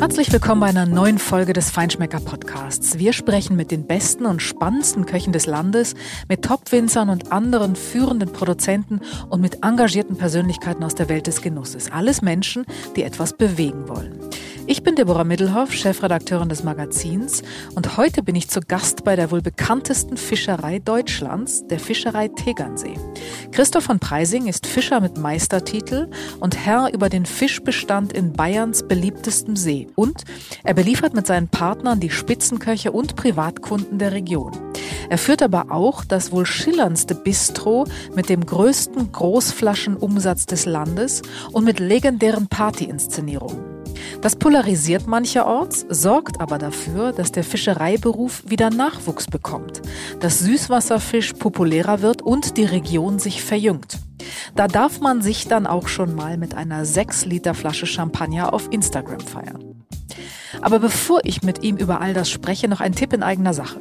Herzlich willkommen bei einer neuen Folge des Feinschmecker Podcasts. Wir sprechen mit den besten und spannendsten Köchen des Landes, mit Top-Winzern und anderen führenden Produzenten und mit engagierten Persönlichkeiten aus der Welt des Genusses. Alles Menschen, die etwas bewegen wollen. Ich bin Deborah Middelhoff, Chefredakteurin des Magazins und heute bin ich zu Gast bei der wohl bekanntesten Fischerei Deutschlands, der Fischerei Tegernsee. Christoph von Preising ist Fischer mit Meistertitel und Herr über den Fischbestand in Bayerns beliebtestem See und er beliefert mit seinen Partnern die Spitzenköche und Privatkunden der Region. Er führt aber auch das wohl schillerndste Bistro mit dem größten Großflaschenumsatz des Landes und mit legendären Partyinszenierungen. Das polarisiert mancherorts, sorgt aber dafür, dass der Fischereiberuf wieder Nachwuchs bekommt, dass Süßwasserfisch populärer wird und die Region sich verjüngt. Da darf man sich dann auch schon mal mit einer 6 Liter Flasche Champagner auf Instagram feiern. Aber bevor ich mit ihm über all das spreche, noch ein Tipp in eigener Sache.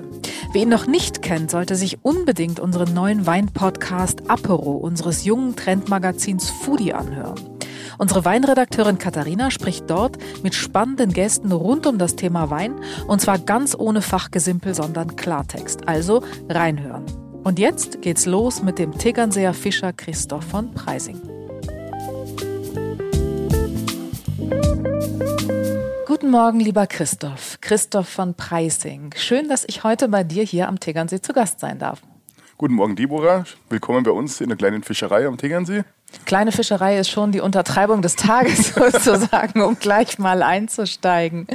Wer ihn noch nicht kennt, sollte sich unbedingt unseren neuen Wein-Podcast Apero unseres jungen Trendmagazins Foodie anhören. Unsere Weinredakteurin Katharina spricht dort mit spannenden Gästen rund um das Thema Wein und zwar ganz ohne Fachgesimpel, sondern Klartext. Also reinhören. Und jetzt geht's los mit dem Tegernseer Fischer Christoph von Preising. Guten Morgen, lieber Christoph. Christoph von Preising. Schön, dass ich heute bei dir hier am Tegernsee zu Gast sein darf. Guten Morgen, Deborah. Willkommen bei uns in der kleinen Fischerei am Tegernsee. Kleine Fischerei ist schon die Untertreibung des Tages sozusagen, um gleich mal einzusteigen.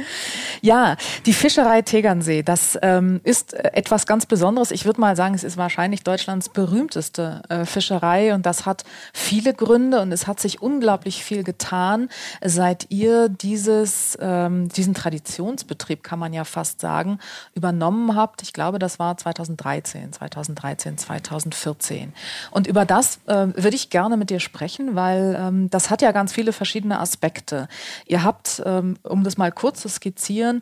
Ja, die Fischerei Tegernsee, das ähm, ist etwas ganz Besonderes. Ich würde mal sagen, es ist wahrscheinlich Deutschlands berühmteste äh, Fischerei und das hat viele Gründe und es hat sich unglaublich viel getan, seit ihr dieses, ähm, diesen Traditionsbetrieb, kann man ja fast sagen, übernommen habt. Ich glaube, das war 2013, 2013, 2014. Und über das äh, würde ich gerne mit dir sprechen, weil ähm, das hat ja ganz viele verschiedene Aspekte. Ihr habt, ähm, um das mal kurz zu skizzieren,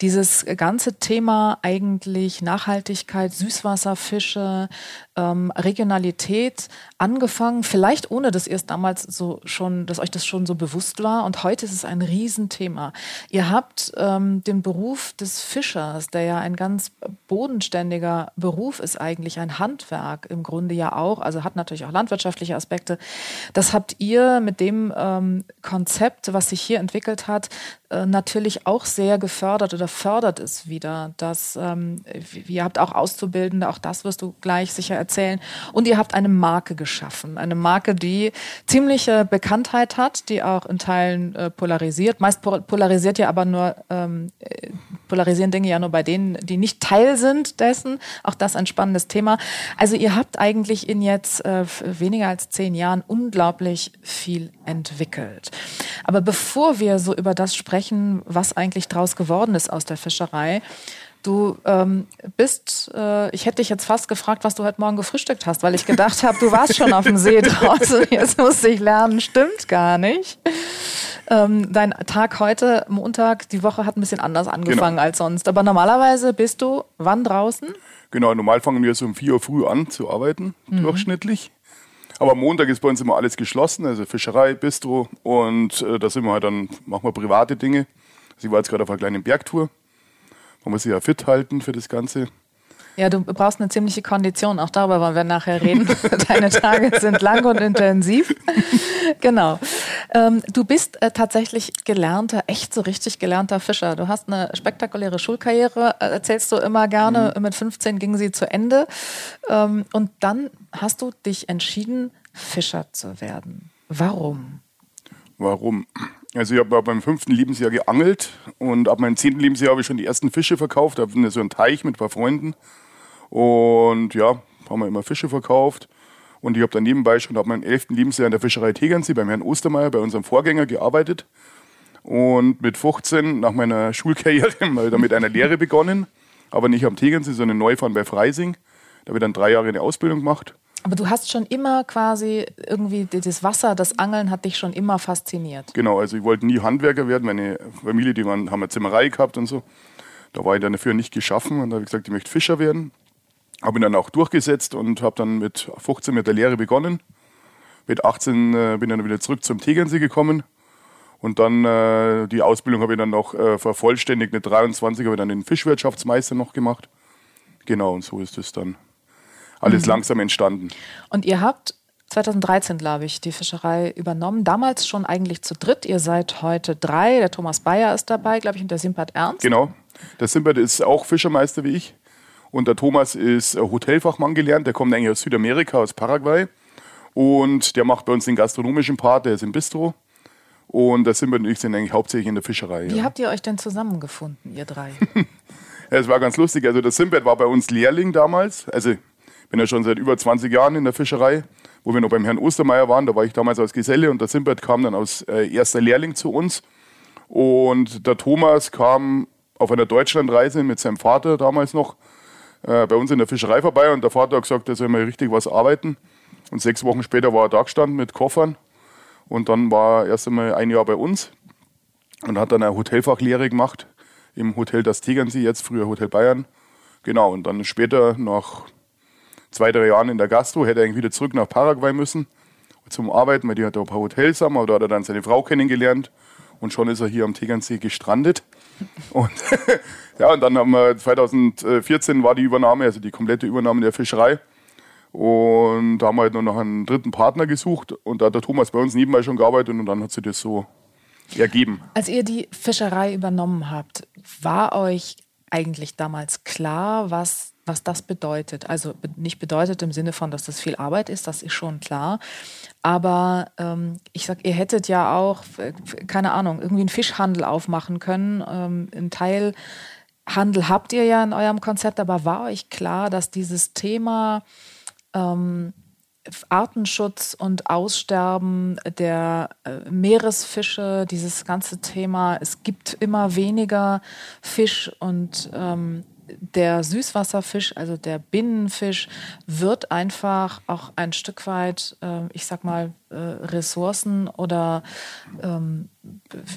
dieses ganze Thema eigentlich Nachhaltigkeit, Süßwasserfische, ähm, Regionalität angefangen, vielleicht ohne, dass ihr es damals so schon, dass euch das schon so bewusst war. Und heute ist es ein Riesenthema. Ihr habt ähm, den Beruf des Fischers, der ja ein ganz bodenständiger Beruf ist, eigentlich ein Handwerk im Grunde ja auch, also hat natürlich auch landwirtschaftliche Aspekte. Das habt ihr mit dem ähm, Konzept, was sich hier entwickelt hat, äh, natürlich auch sehr gefördert oder fördert es wieder. Dass, ähm, ihr habt auch Auszubildende, auch das wirst du gleich sicher erzählen. Und ihr habt eine Marke geschaffen. Eine Marke, die ziemliche Bekanntheit hat, die auch in Teilen äh, polarisiert. Meist polarisiert ja aber nur, ähm, äh, polarisieren Dinge ja nur bei denen, die nicht Teil sind dessen. Auch das ein spannendes Thema. Also ihr habt eigentlich in jetzt äh, weniger als zehn Jahren unglaublich viel entwickelt. Aber bevor wir so über das sprechen, was eigentlich draus geworden ist aus der Fischerei, Du ähm, bist, äh, ich hätte dich jetzt fast gefragt, was du heute Morgen gefrühstückt hast, weil ich gedacht habe, du warst schon auf dem See draußen. Jetzt musste ich lernen, stimmt gar nicht. Ähm, dein Tag heute, Montag, die Woche hat ein bisschen anders angefangen genau. als sonst. Aber normalerweise bist du wann draußen? Genau, normal fangen wir so um 4 Uhr früh an zu arbeiten, mhm. durchschnittlich. Aber Montag ist bei uns immer alles geschlossen, also Fischerei, Bistro und äh, da sind wir halt dann, machen wir private Dinge. Sie war jetzt gerade auf einer kleinen Bergtour man muss sich ja fit halten für das Ganze. Ja, du brauchst eine ziemliche Kondition. Auch darüber wollen wir nachher reden. Deine Tage sind lang und intensiv. genau. Ähm, du bist äh, tatsächlich gelernter, echt so richtig gelernter Fischer. Du hast eine spektakuläre Schulkarriere, äh, erzählst du immer gerne. Mhm. Mit 15 ging sie zu Ende. Ähm, und dann hast du dich entschieden, Fischer zu werden. Warum? Warum? Also ich habe beim fünften Lebensjahr geangelt und ab meinem zehnten Lebensjahr habe ich schon die ersten Fische verkauft. Da habe so einen Teich mit ein paar Freunden und ja, haben wir immer Fische verkauft. Und ich habe dann nebenbei schon ab meinem elften Lebensjahr in der Fischerei Tegernsee beim Herrn Ostermeier, bei unserem Vorgänger gearbeitet. Und mit 15 nach meiner Schulkarriere mal mit einer Lehre begonnen, aber nicht am Tegernsee, sondern in Neufahren bei Freising. Da habe ich dann drei Jahre eine Ausbildung gemacht aber du hast schon immer quasi irgendwie das Wasser, das Angeln hat dich schon immer fasziniert. Genau, also ich wollte nie Handwerker werden. Meine Familie, die waren, haben eine Zimmerei gehabt und so. Da war ich dann dafür nicht geschaffen und da habe ich gesagt, ich möchte Fischer werden. Habe ihn dann auch durchgesetzt und habe dann mit 15 mit der Lehre begonnen. Mit 18 äh, bin ich dann wieder zurück zum Tegernsee gekommen. Und dann äh, die Ausbildung habe ich dann noch äh, vervollständigt. Mit 23 habe ich dann den Fischwirtschaftsmeister noch gemacht. Genau, und so ist es dann alles mhm. langsam entstanden. Und ihr habt 2013, glaube ich, die Fischerei übernommen. Damals schon eigentlich zu dritt. Ihr seid heute drei. Der Thomas Bayer ist dabei, glaube ich, und der Simpert Ernst. Genau. Der Simpert ist auch Fischermeister wie ich. Und der Thomas ist Hotelfachmann gelernt. Der kommt eigentlich aus Südamerika, aus Paraguay. Und der macht bei uns den gastronomischen Part. Der ist im Bistro. Und der Simpert und ich sind eigentlich hauptsächlich in der Fischerei. Wie ja. habt ihr euch denn zusammengefunden, ihr drei? es war ganz lustig. Also der Simpert war bei uns Lehrling damals. Also ich bin ja schon seit über 20 Jahren in der Fischerei wo wir noch beim Herrn Ostermeier waren. Da war ich damals als Geselle und der Simbert kam dann als äh, erster Lehrling zu uns. Und der Thomas kam auf einer Deutschlandreise mit seinem Vater damals noch äh, bei uns in der Fischerei vorbei und der Vater hat gesagt, er soll mal richtig was arbeiten. Und sechs Wochen später war er da gestanden mit Koffern und dann war er erst einmal ein Jahr bei uns und hat dann eine Hotelfachlehre gemacht im Hotel Das Tegernsee, jetzt früher Hotel Bayern. Genau, und dann später nach zwei, drei Jahren in der Gastro, hätte eigentlich wieder zurück nach Paraguay müssen zum Arbeiten, weil die hat da ein paar Hotels haben, aber da hat er dann seine Frau kennengelernt und schon ist er hier am Tegernsee gestrandet. Und ja, und dann haben wir 2014 war die Übernahme, also die komplette Übernahme der Fischerei. Und da haben wir halt nur noch einen dritten Partner gesucht und da hat der Thomas bei uns nebenbei schon gearbeitet und dann hat sich das so ergeben. Als ihr die Fischerei übernommen habt, war euch eigentlich damals klar, was was das bedeutet. Also nicht bedeutet im Sinne von, dass das viel Arbeit ist, das ist schon klar. Aber ähm, ich sag, ihr hättet ja auch, keine Ahnung, irgendwie einen Fischhandel aufmachen können. Ähm, ein Teil Handel habt ihr ja in eurem Konzept, aber war euch klar, dass dieses Thema ähm, Artenschutz und Aussterben der äh, Meeresfische, dieses ganze Thema, es gibt immer weniger Fisch und ähm, der Süßwasserfisch, also der Binnenfisch, wird einfach auch ein Stück weit, äh, ich sag mal, äh, Ressourcen oder ähm,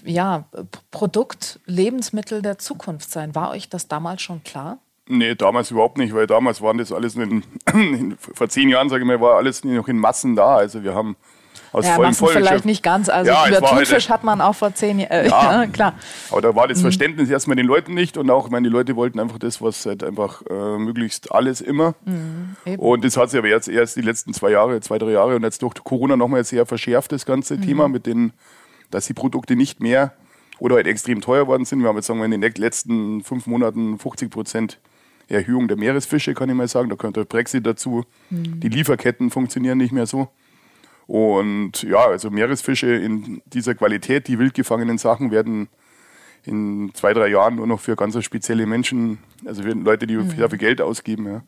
ja, Produkt, Lebensmittel der Zukunft sein. War euch das damals schon klar? Nee, damals überhaupt nicht, weil damals waren das alles in, vor zehn Jahren, sage ich mal, war alles noch in Massen da. Also wir haben aus ja, vollem vielleicht nicht ganz. Also ja, über Thunfisch hat man auch vor zehn Jahren. Ja, ja, klar. Aber da war das mhm. Verständnis mhm. erstmal den Leuten nicht und auch, ich meine, die Leute wollten einfach das, was halt einfach äh, möglichst alles immer. Mhm, und das hat sich aber jetzt erst die letzten zwei Jahre, zwei, drei Jahre und jetzt durch Corona nochmal sehr verschärft, das ganze mhm. Thema mit den, dass die Produkte nicht mehr oder halt extrem teuer worden sind. Wir haben jetzt sagen wir in den letzten fünf Monaten 50 Prozent Erhöhung der Meeresfische, kann ich mal sagen. Da kommt der Brexit dazu. Mhm. Die Lieferketten funktionieren nicht mehr so. Und ja, also Meeresfische in dieser Qualität, die wild gefangenen Sachen werden in zwei, drei Jahren nur noch für ganz spezielle Menschen, also für Leute, die mhm. viel Geld ausgeben. Ja.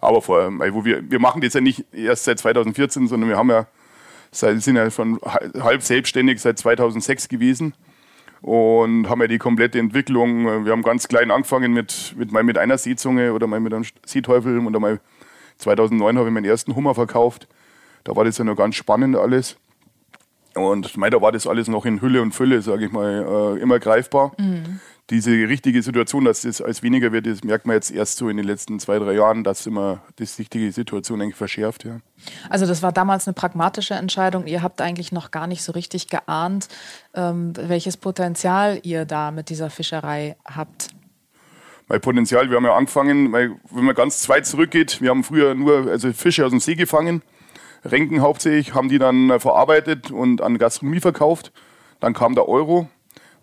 Aber vor allem, wir, wir machen das ja nicht erst seit 2014, sondern wir haben ja, sind ja schon halb selbstständig seit 2006 gewesen und haben ja die komplette Entwicklung, wir haben ganz klein angefangen mit, mit mal mit einer Seezunge oder mal mit einem Seeteufel und einmal 2009 habe ich meinen ersten Hummer verkauft. Da war das ja noch ganz spannend alles. Und mei, da war das alles noch in Hülle und Fülle, sage ich mal, äh, immer greifbar. Mhm. Diese richtige Situation, dass das als weniger wird, das merkt man jetzt erst so in den letzten zwei, drei Jahren, dass immer das richtige Situation eigentlich verschärft. Ja. Also das war damals eine pragmatische Entscheidung. Ihr habt eigentlich noch gar nicht so richtig geahnt, ähm, welches Potenzial ihr da mit dieser Fischerei habt. Mein Potenzial, wir haben ja angefangen, weil, wenn man ganz weit zurückgeht, wir haben früher nur also Fische aus dem See gefangen Renken hauptsächlich, haben die dann äh, verarbeitet und an Gastronomie verkauft. Dann kam der Euro.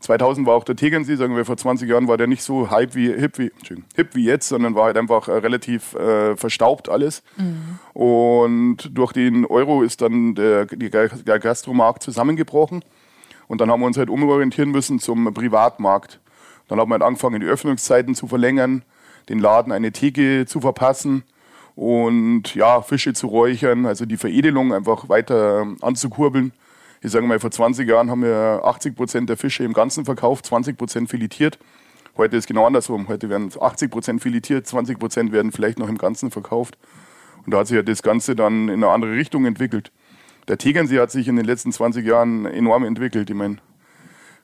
2000 war auch der Tegernsee, sagen wir vor 20 Jahren war der nicht so hype wie, hip, wie, hip wie jetzt, sondern war halt einfach äh, relativ äh, verstaubt alles. Mhm. Und durch den Euro ist dann der, der Gastromarkt zusammengebrochen. Und dann haben wir uns halt umorientieren müssen zum Privatmarkt. Dann haben wir halt angefangen, die Öffnungszeiten zu verlängern, den Laden eine Theke zu verpassen und ja, Fische zu räuchern, also die Veredelung einfach weiter ähm, anzukurbeln. Ich sage mal, vor 20 Jahren haben wir 80 Prozent der Fische im Ganzen verkauft, 20 Prozent filetiert. Heute ist genau andersrum. Heute werden 80 Prozent filetiert, 20 Prozent werden vielleicht noch im Ganzen verkauft. Und da hat sich ja das Ganze dann in eine andere Richtung entwickelt. Der Tegernsee hat sich in den letzten 20 Jahren enorm entwickelt. Ich meine,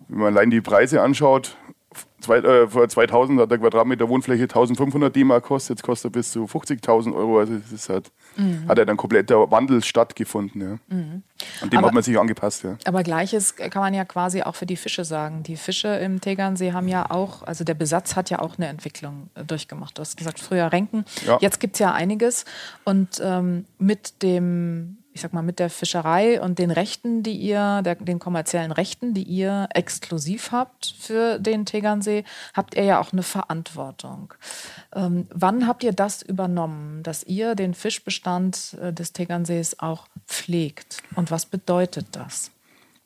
wenn man allein die Preise anschaut, zwei, äh, vor 2000 hat der Quadratmeter Wohnfläche 1500 DM gekostet, jetzt kostet er bis zu 50.000 Euro. Also das ist halt, mhm. hat er dann kompletter Wandel stattgefunden. Ja. Mhm. An dem aber, hat man sich angepasst. Ja. Aber gleiches kann man ja quasi auch für die Fische sagen. Die Fische im Tegernsee haben ja auch, also der Besatz hat ja auch eine Entwicklung äh, durchgemacht. Du hast gesagt, früher Renken. Ja. Jetzt gibt es ja einiges. Und ähm, mit dem ich sag mal, mit der Fischerei und den Rechten, die ihr, der, den kommerziellen Rechten, die ihr exklusiv habt für den Tegernsee, habt ihr ja auch eine Verantwortung. Ähm, wann habt ihr das übernommen, dass ihr den Fischbestand äh, des Tegernsees auch pflegt? Und was bedeutet das?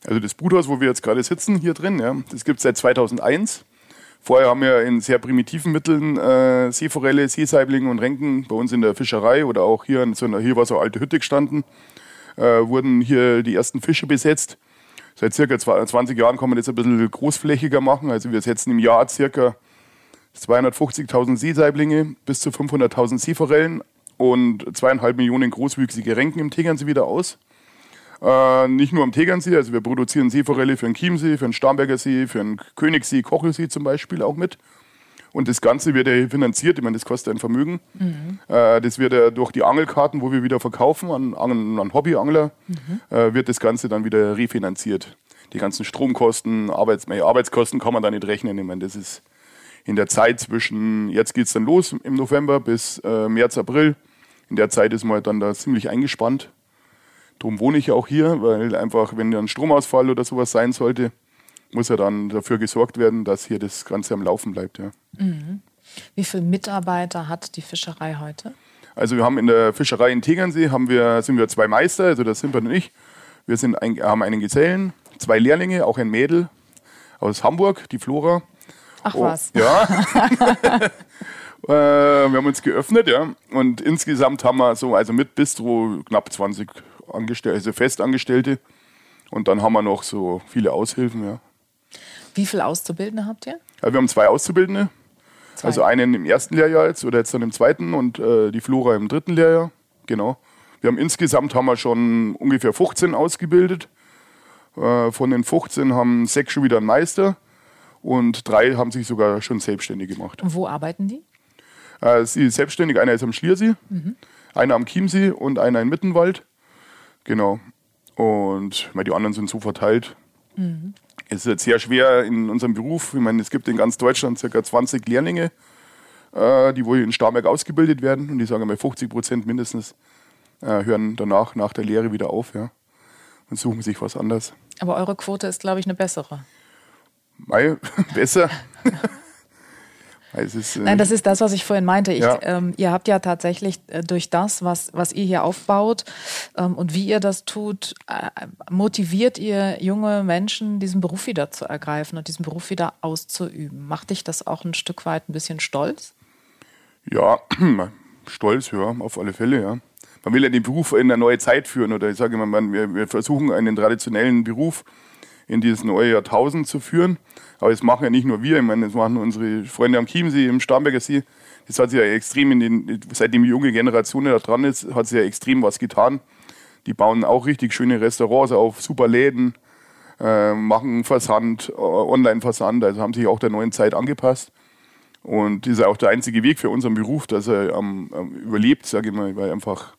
Also das Bruthaus, wo wir jetzt gerade sitzen, hier drin, ja, das gibt es seit 2001. Vorher haben wir in sehr primitiven Mitteln äh, Seeforelle, Seesaiblinge und Renken bei uns in der Fischerei oder auch hier in so einer, hier war so eine alte Hütte gestanden äh, wurden hier die ersten Fische besetzt. Seit circa 20 Jahren kann man das ein bisschen großflächiger machen. Also wir setzen im Jahr circa 250.000 Seesaiblinge bis zu 500.000 Seeforellen und zweieinhalb Millionen großwüchsige Renken im Tegernsee wieder aus. Äh, nicht nur am Tegernsee, also wir produzieren Seeforelle für den Chiemsee, für den Starnberger See, für den Königssee, Kochelsee zum Beispiel auch mit. Und das Ganze wird ja finanziert, ich meine, das kostet ein Vermögen. Mhm. Äh, das wird ja durch die Angelkarten, wo wir wieder verkaufen an, an, an Hobbyangler, mhm. äh, wird das Ganze dann wieder refinanziert. Die ganzen Stromkosten, Arbeits Arbeitskosten kann man da nicht rechnen. Ich meine, das ist in der Zeit zwischen, jetzt geht es dann los im November bis äh, März, April. In der Zeit ist man halt dann da ziemlich eingespannt. Darum wohne ich ja auch hier, weil einfach, wenn ein Stromausfall oder sowas sein sollte, muss ja dann dafür gesorgt werden, dass hier das Ganze am Laufen bleibt. Ja. Mhm. Wie viele Mitarbeiter hat die Fischerei heute? Also wir haben in der Fischerei in Tegernsee haben wir, sind wir zwei Meister, also das sind wir und ich. Wir sind ein, haben einen Gesellen, zwei Lehrlinge, auch ein Mädel aus Hamburg, die Flora. Ach oh, was. Ja. äh, wir haben uns geöffnet, ja. Und insgesamt haben wir so, also mit Bistro knapp 20 Angestellte, also Festangestellte. Und dann haben wir noch so viele Aushilfen, ja. Wie viele Auszubildende habt ihr? Ja, wir haben zwei Auszubildende. Zwei. Also einen im ersten Lehrjahr jetzt oder jetzt dann im zweiten und äh, die Flora im dritten Lehrjahr. Genau. Wir haben insgesamt haben wir schon ungefähr 15 ausgebildet. Äh, von den 15 haben sechs schon wieder einen Meister und drei haben sich sogar schon selbstständig gemacht. Und wo arbeiten die? Äh, sie selbstständig. Einer ist am Schliersee, mhm. einer am Chiemsee und einer in Mittenwald. Genau. Und die anderen sind so verteilt. Mhm. Es ist jetzt sehr schwer in unserem Beruf. Ich meine, es gibt in ganz Deutschland ca. 20 Lehrlinge, äh, die wohl in Starnberg ausgebildet werden. Und die sagen mal 50 Prozent mindestens äh, hören danach, nach der Lehre wieder auf. Ja, und suchen sich was anderes. Aber eure Quote ist, glaube ich, eine bessere. Mei, besser. Ist, äh Nein, das ist das, was ich vorhin meinte. Ich, ja. ähm, ihr habt ja tatsächlich äh, durch das, was, was ihr hier aufbaut ähm, und wie ihr das tut, äh, motiviert ihr junge Menschen, diesen Beruf wieder zu ergreifen und diesen Beruf wieder auszuüben. Macht dich das auch ein Stück weit ein bisschen stolz? Ja, stolz, ja, auf alle Fälle, ja. Man will ja den Beruf in eine neue Zeit führen oder ich sage immer, man, wir, wir versuchen einen traditionellen Beruf in dieses neue Jahrtausend zu führen. Aber das machen ja nicht nur wir, ich meine, das machen unsere Freunde am Chiemsee, im Starnberger See. Das hat sich ja extrem in den, seitdem die junge Generation da dran ist, hat sich ja extrem was getan. Die bauen auch richtig schöne Restaurants auf, super Läden, äh, machen Versand, äh, Online-Versand, also haben sich auch der neuen Zeit angepasst. Und das ist auch der einzige Weg für unseren Beruf, dass er ähm, überlebt, sage ich mal, weil einfach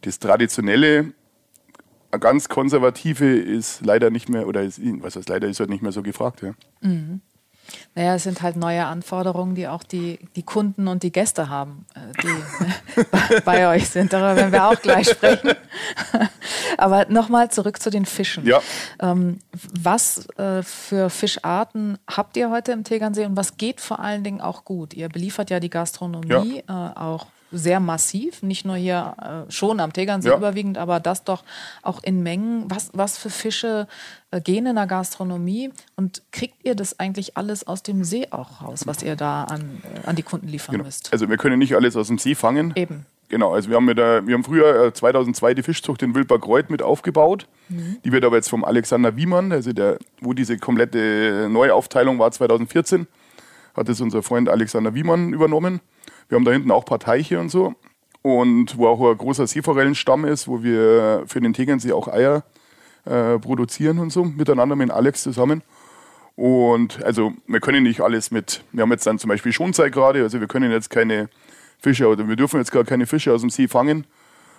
das Traditionelle ganz konservative ist leider nicht mehr, oder ist, was heißt leider, ist halt nicht mehr so gefragt. Ja. Mhm. Naja, es sind halt neue Anforderungen, die auch die, die Kunden und die Gäste haben, äh, die bei euch sind. Darüber werden wir auch gleich sprechen. Aber nochmal zurück zu den Fischen. Ja. Ähm, was äh, für Fischarten habt ihr heute im Tegernsee und was geht vor allen Dingen auch gut? Ihr beliefert ja die Gastronomie ja. Äh, auch sehr massiv, nicht nur hier äh, schon am Tegernsee ja. überwiegend, aber das doch auch in Mengen. Was, was für Fische äh, gehen in der Gastronomie und kriegt ihr das eigentlich alles aus dem See auch raus, was ihr da an, äh, an die Kunden liefern genau. müsst? Also wir können nicht alles aus dem See fangen. Eben. Genau, also wir haben, mit der, wir haben früher 2002 äh, die Fischzucht in Wildbergreuth mit aufgebaut. Mhm. Die wird aber jetzt vom Alexander Wiemann, also der, wo diese komplette Neuaufteilung war 2014, hat es unser Freund Alexander Wiemann übernommen. Wir haben da hinten auch paar Teiche und so. Und wo auch ein großer Seeforellenstamm ist, wo wir für den Tegernsee auch Eier äh, produzieren und so, miteinander mit Alex zusammen. Und also wir können nicht alles mit, wir haben jetzt dann zum Beispiel Schonzeit gerade, also wir können jetzt keine Fische oder wir dürfen jetzt gar keine Fische aus dem See fangen.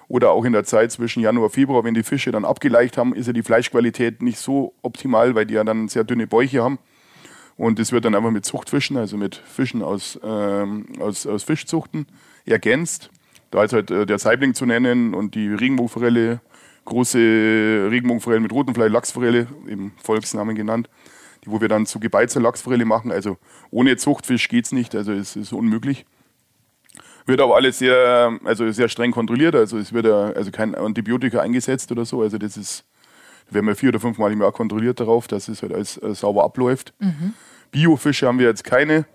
Oder auch in der Zeit zwischen Januar, Februar, wenn die Fische dann abgeleicht haben, ist ja die Fleischqualität nicht so optimal, weil die ja dann sehr dünne Bäuche haben. Und das wird dann einfach mit Zuchtfischen, also mit Fischen aus, ähm, aus, aus Fischzuchten ergänzt. Da ist halt äh, der Saibling zu nennen und die Regenbogenforelle, große Regenbogenforelle mit rotem Fleisch, Lachsforelle, im Volksnamen genannt, die, wo wir dann zu gebeizter Lachsforelle machen. Also ohne Zuchtfisch geht's nicht, also es ist unmöglich. Wird aber alles sehr, also sehr streng kontrolliert, also es wird also kein Antibiotika eingesetzt oder so. Also das ist, werden wir vier oder fünfmal im Jahr kontrolliert darauf, dass es halt alles äh, sauber abläuft. Mhm. Biofische haben wir jetzt keine,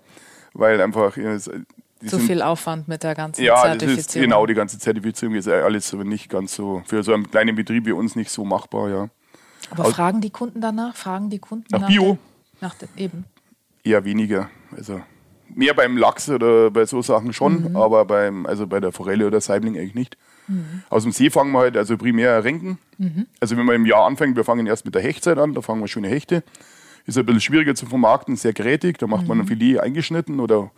weil einfach äh, zu viel Aufwand mit der ganzen ja, Zertifizierung. Ist, genau, die ganze Zertifizierung ist alles nicht ganz so, für so einen kleinen Betrieb wie uns nicht so machbar, ja. Aber Aus, fragen die Kunden danach? Fragen die Kunden nach, nach Bio? Der, nach der, eben. Eher weniger. Also mehr beim Lachs oder bei so Sachen schon, mhm. aber beim, also bei der Forelle oder Saibling eigentlich nicht. Mhm. Aus dem See fangen wir halt also primär Renken. Mhm. Also wenn man im Jahr anfängt, wir fangen erst mit der Hechtzeit an, da fangen wir schöne Hechte. Ist ein bisschen schwieriger zu vermarkten, sehr grätig, da macht man ein mhm. Filet eingeschnitten oder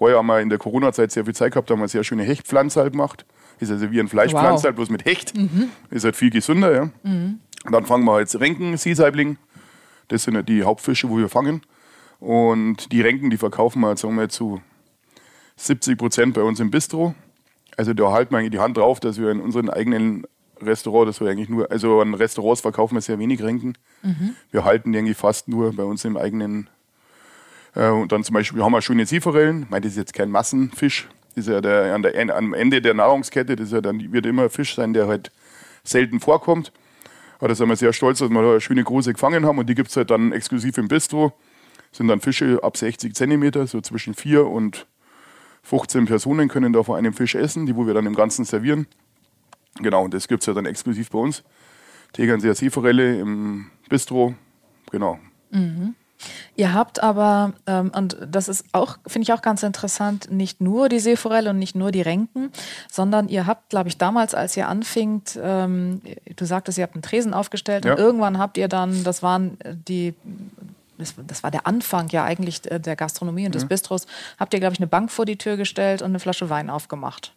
heuer haben wir in der Corona-Zeit sehr viel Zeit gehabt, da haben wir sehr schöne Hechtpflanze halt gemacht. Ist also wie ein Fleischpflanz wow. halt, bloß mit Hecht. Mhm. Ist halt viel gesünder, ja. Mhm. Und dann fangen wir jetzt Renken, Seesaibling. Das sind ja die Hauptfische, wo wir fangen. Und die Renken, die verkaufen wir, sagen wir, zu 70 Prozent bei uns im Bistro. Also da halten wir eigentlich die Hand drauf, dass wir in unseren eigenen Restaurant, das wir eigentlich nur, also an Restaurants verkaufen wir sehr wenig Renken. Mhm. Wir halten die eigentlich fast nur bei uns im eigenen. Äh, und dann zum Beispiel, wir haben wir schöne Seeforellen. Ich meine, das ist jetzt kein Massenfisch. Das ist ja der, an der, am Ende der Nahrungskette, das ist ja dann, wird immer ein Fisch sein, der halt selten vorkommt. Aber da sind wir sehr stolz, dass wir da eine schöne große gefangen haben und die gibt es halt dann exklusiv im Bistro sind dann Fische ab 60 Zentimeter, so zwischen 4 und 15 Personen können da von einem Fisch essen, die wo wir dann im Ganzen servieren. Genau, und das gibt es ja dann exklusiv bei uns. Tegernseer Seeforelle im Bistro, genau. Mhm. Ihr habt aber, ähm, und das ist auch, finde ich auch ganz interessant, nicht nur die Seeforelle und nicht nur die Renken, sondern ihr habt, glaube ich, damals, als ihr anfingt, ähm, du sagtest, ihr habt einen Tresen aufgestellt ja. und irgendwann habt ihr dann, das waren die das, das, war der Anfang ja eigentlich der Gastronomie und des ja. Bistros, habt ihr, glaube ich, eine Bank vor die Tür gestellt und eine Flasche Wein aufgemacht.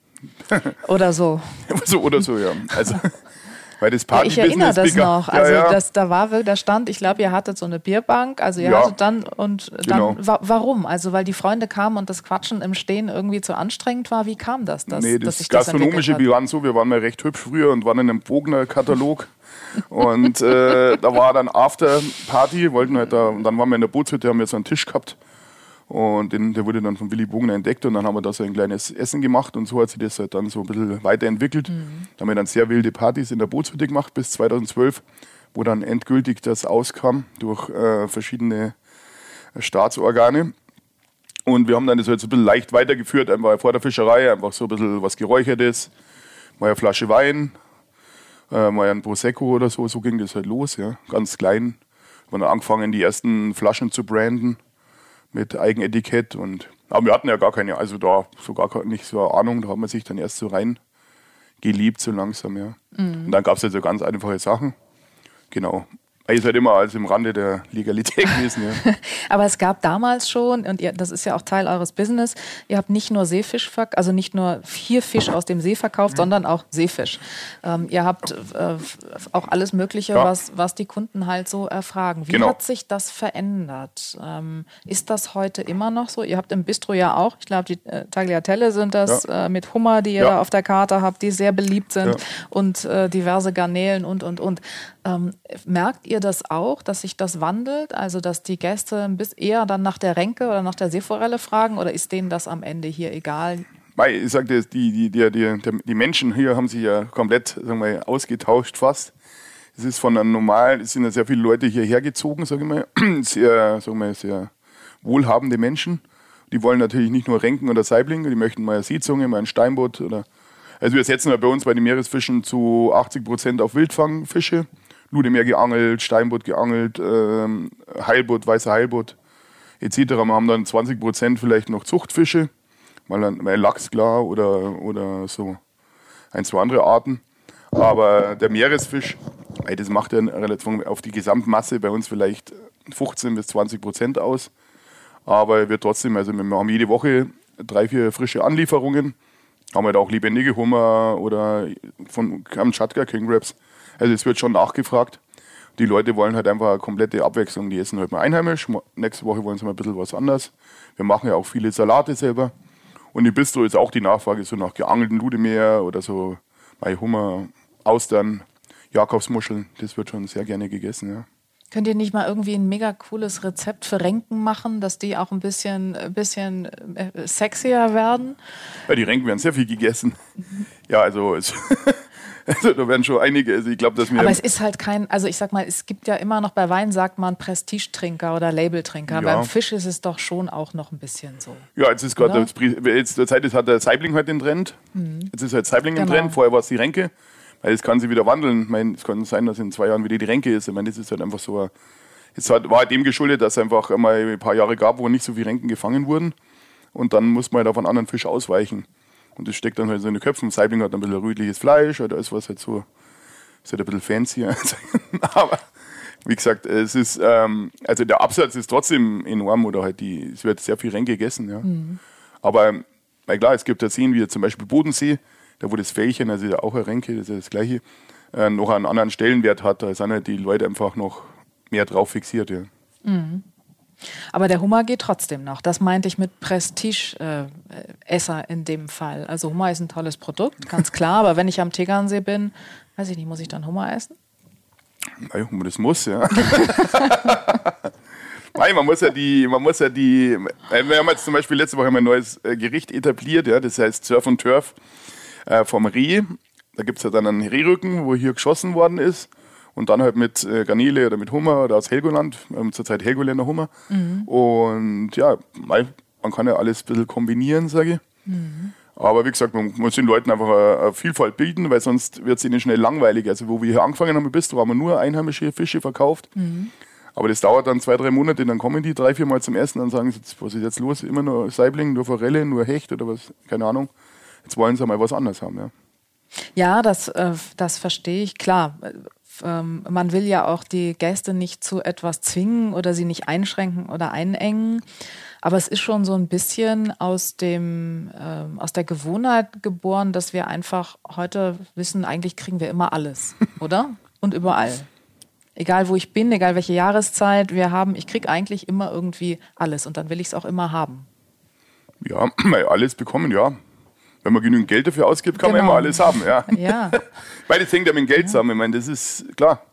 oder so. so oder so, ja. Also, weil das Party ja, ich erinnere das noch. Also ja, ja. Das, da war da stand, ich glaube, ihr hattet so eine Bierbank. Also ihr hattet dann und dann genau. wa warum? Also weil die Freunde kamen und das Quatschen im Stehen irgendwie zu anstrengend war. Wie kam das? Dass, nee, das, das gastronomische, das wir waren so, wir waren mal recht hübsch früher und waren in einem Bogner-Katalog. Und äh, da war dann After-Party, wollten halt da, und dann waren wir in der Bootshütte, haben wir so einen Tisch gehabt. Und den, der wurde dann von Willy Bogner entdeckt und dann haben wir da so ein kleines Essen gemacht und so hat sich das halt dann so ein bisschen weiterentwickelt. Mhm. Da haben wir dann sehr wilde Partys in der Bootshütte gemacht bis 2012, wo dann endgültig das auskam durch äh, verschiedene Staatsorgane. Und wir haben dann das halt so ein bisschen leicht weitergeführt, einfach vor der Fischerei, einfach so ein bisschen was Geräuchertes, mal eine Flasche Wein, äh, mal ein Prosecco oder so, so ging das halt los, ja, ganz klein. Wir haben dann angefangen, die ersten Flaschen zu branden mit Eigenetikett und aber wir hatten ja gar keine, also da so gar nicht so eine Ahnung, da hat man sich dann erst so rein geliebt, so langsam, ja. Mhm. Und dann gab es halt so ganz einfache Sachen. Genau. Ihr seid immer als im Rande der Legalität gewesen. Ja. Aber es gab damals schon, und ihr, das ist ja auch Teil eures Business, ihr habt nicht nur Seefisch, also nicht nur hier Fisch aus dem See verkauft, mhm. sondern auch Seefisch. Ähm, ihr habt äh, auch alles Mögliche, ja. was, was die Kunden halt so erfragen. Wie genau. hat sich das verändert? Ähm, ist das heute immer noch so? Ihr habt im Bistro ja auch, ich glaube, die äh, Tagliatelle sind das ja. äh, mit Hummer, die ihr da auf der Karte habt, die sehr beliebt sind und äh, diverse Garnelen und, und, und. Ähm, merkt ihr das auch, dass sich das wandelt? Also, dass die Gäste bis eher dann nach der Renke oder nach der Seeforelle fragen oder ist denen das am Ende hier egal? Ich sagte, die, die, die, die, Menschen hier haben sich ja komplett sagen wir, ausgetauscht fast. Es ist von einem normal, es sind ja sehr viele Leute hierher gezogen, sage ich mal, sehr, sagen wir, sehr wohlhabende Menschen. Die wollen natürlich nicht nur Renken oder Saiblinge, die möchten mal eine Seezunge, mal ein Steinbutt oder also wir setzen ja bei uns bei den Meeresfischen zu 80 Prozent auf Wildfangfische. Ludemeer geangelt, Steinbutt geangelt, ähm, Heilbutt, weißer Heilbutt etc. Wir haben dann 20 Prozent vielleicht noch Zuchtfische, mal, mal Lachs klar oder, oder so ein, zwei andere Arten. Aber der Meeresfisch, ey, das macht ja relativ auf die Gesamtmasse bei uns vielleicht 15 bis 20 Prozent aus. Aber wird trotzdem, also wir haben jede Woche drei, vier frische Anlieferungen. Haben halt auch lebendige Hummer oder von Kamtschatka King Raps. Also es wird schon nachgefragt. Die Leute wollen halt einfach eine komplette Abwechslung. Die essen halt mal einheimisch. Nächste Woche wollen sie mal ein bisschen was anderes. Wir machen ja auch viele Salate selber. Und im Bistro ist auch die Nachfrage so nach geangelten Ludemeer oder so bei Hummer, Austern, Jakobsmuscheln. Das wird schon sehr gerne gegessen, ja. Könnt ihr nicht mal irgendwie ein mega cooles Rezept für Renken machen, dass die auch ein bisschen, ein bisschen äh, sexier werden? Ja, die Renken werden sehr viel gegessen. Mhm. Ja, also, es also da werden schon einige. Also ich glaube, dass wir. Aber es ist halt kein, also ich sag mal, es gibt ja immer noch bei Wein sagt man Prestigetrinker oder Labeltrinker. Ja. Beim Fisch ist es doch schon auch noch ein bisschen so. Ja, jetzt ist gerade jetzt der Zeit, jetzt hat der Saibling halt den Trend. Mhm. Jetzt ist halt Saibling genau. im Trend. Vorher war es die Renke. Weil es kann sich wieder wandeln. Ich meine, es kann sein, dass in zwei Jahren wieder die Renke ist. Ich meine, das ist halt einfach so. Es war halt dem geschuldet, dass es einfach einmal ein paar Jahre gab, wo nicht so viele Renken gefangen wurden. Und dann muss man halt auf einen anderen Fisch ausweichen. Und das steckt dann halt so in den Köpfen. Saibling hat ein bisschen rötliches Fleisch oder ist was halt so, ist halt ein bisschen fancier. Aber wie gesagt, es ist, ähm, also der Absatz ist trotzdem enorm oder halt die, es wird sehr viel Renke gegessen, ja. Mhm. Aber, na klar, es gibt ja Seen wie zum Beispiel Bodensee, da wo das Fähchen, also auch ein Ränke, das ist ja das gleiche, äh, noch einen anderen Stellenwert hat, da sind halt die Leute einfach noch mehr drauf fixiert. Ja. Mhm. Aber der Hummer geht trotzdem noch. Das meinte ich mit Prestige-Esser äh, in dem Fall. Also Hummer ist ein tolles Produkt, ganz klar. aber wenn ich am Tegernsee bin, weiß ich nicht, muss ich dann Hummer essen? Nein, das muss, ja. Nein, man muss ja die, man muss ja die, äh, wir haben jetzt zum Beispiel letzte Woche ein neues äh, Gericht etabliert, ja, das heißt Surf und Turf äh, vom Reh. Da gibt es ja dann einen Rehrücken, wo hier geschossen worden ist. Und dann halt mit äh, Garnele oder mit Hummer oder aus Helgoland. Haben zurzeit Helgoländer Hummer. Mhm. Und ja, man kann ja alles ein bisschen kombinieren, sage ich. Mhm. Aber wie gesagt, man muss den Leuten einfach eine, Vielfalt bilden, weil sonst wird es ihnen schnell langweilig. Also, wo wir hier angefangen haben, bist, haben wir nur einheimische Fische verkauft. Mhm. Aber das dauert dann zwei, drei Monate, dann kommen die drei, vier Mal zum Essen und sagen, was ist jetzt los? Immer nur Saibling, nur Forelle, nur Hecht oder was, keine Ahnung. Jetzt wollen sie mal was anderes haben, ja. Ja, das, äh, das verstehe ich. Klar, ähm, man will ja auch die Gäste nicht zu etwas zwingen oder sie nicht einschränken oder einengen. Aber es ist schon so ein bisschen aus, dem, äh, aus der Gewohnheit geboren, dass wir einfach heute wissen, eigentlich kriegen wir immer alles, oder? Und überall. Egal wo ich bin, egal welche Jahreszeit wir haben, ich kriege eigentlich immer irgendwie alles und dann will ich es auch immer haben. Ja, alles bekommen, ja wenn man genügend Geld dafür ausgibt, kann genau. man immer alles haben. Ja. ja. Weil das hängt ja mit Geld zusammen. Ich meine, das ist klar.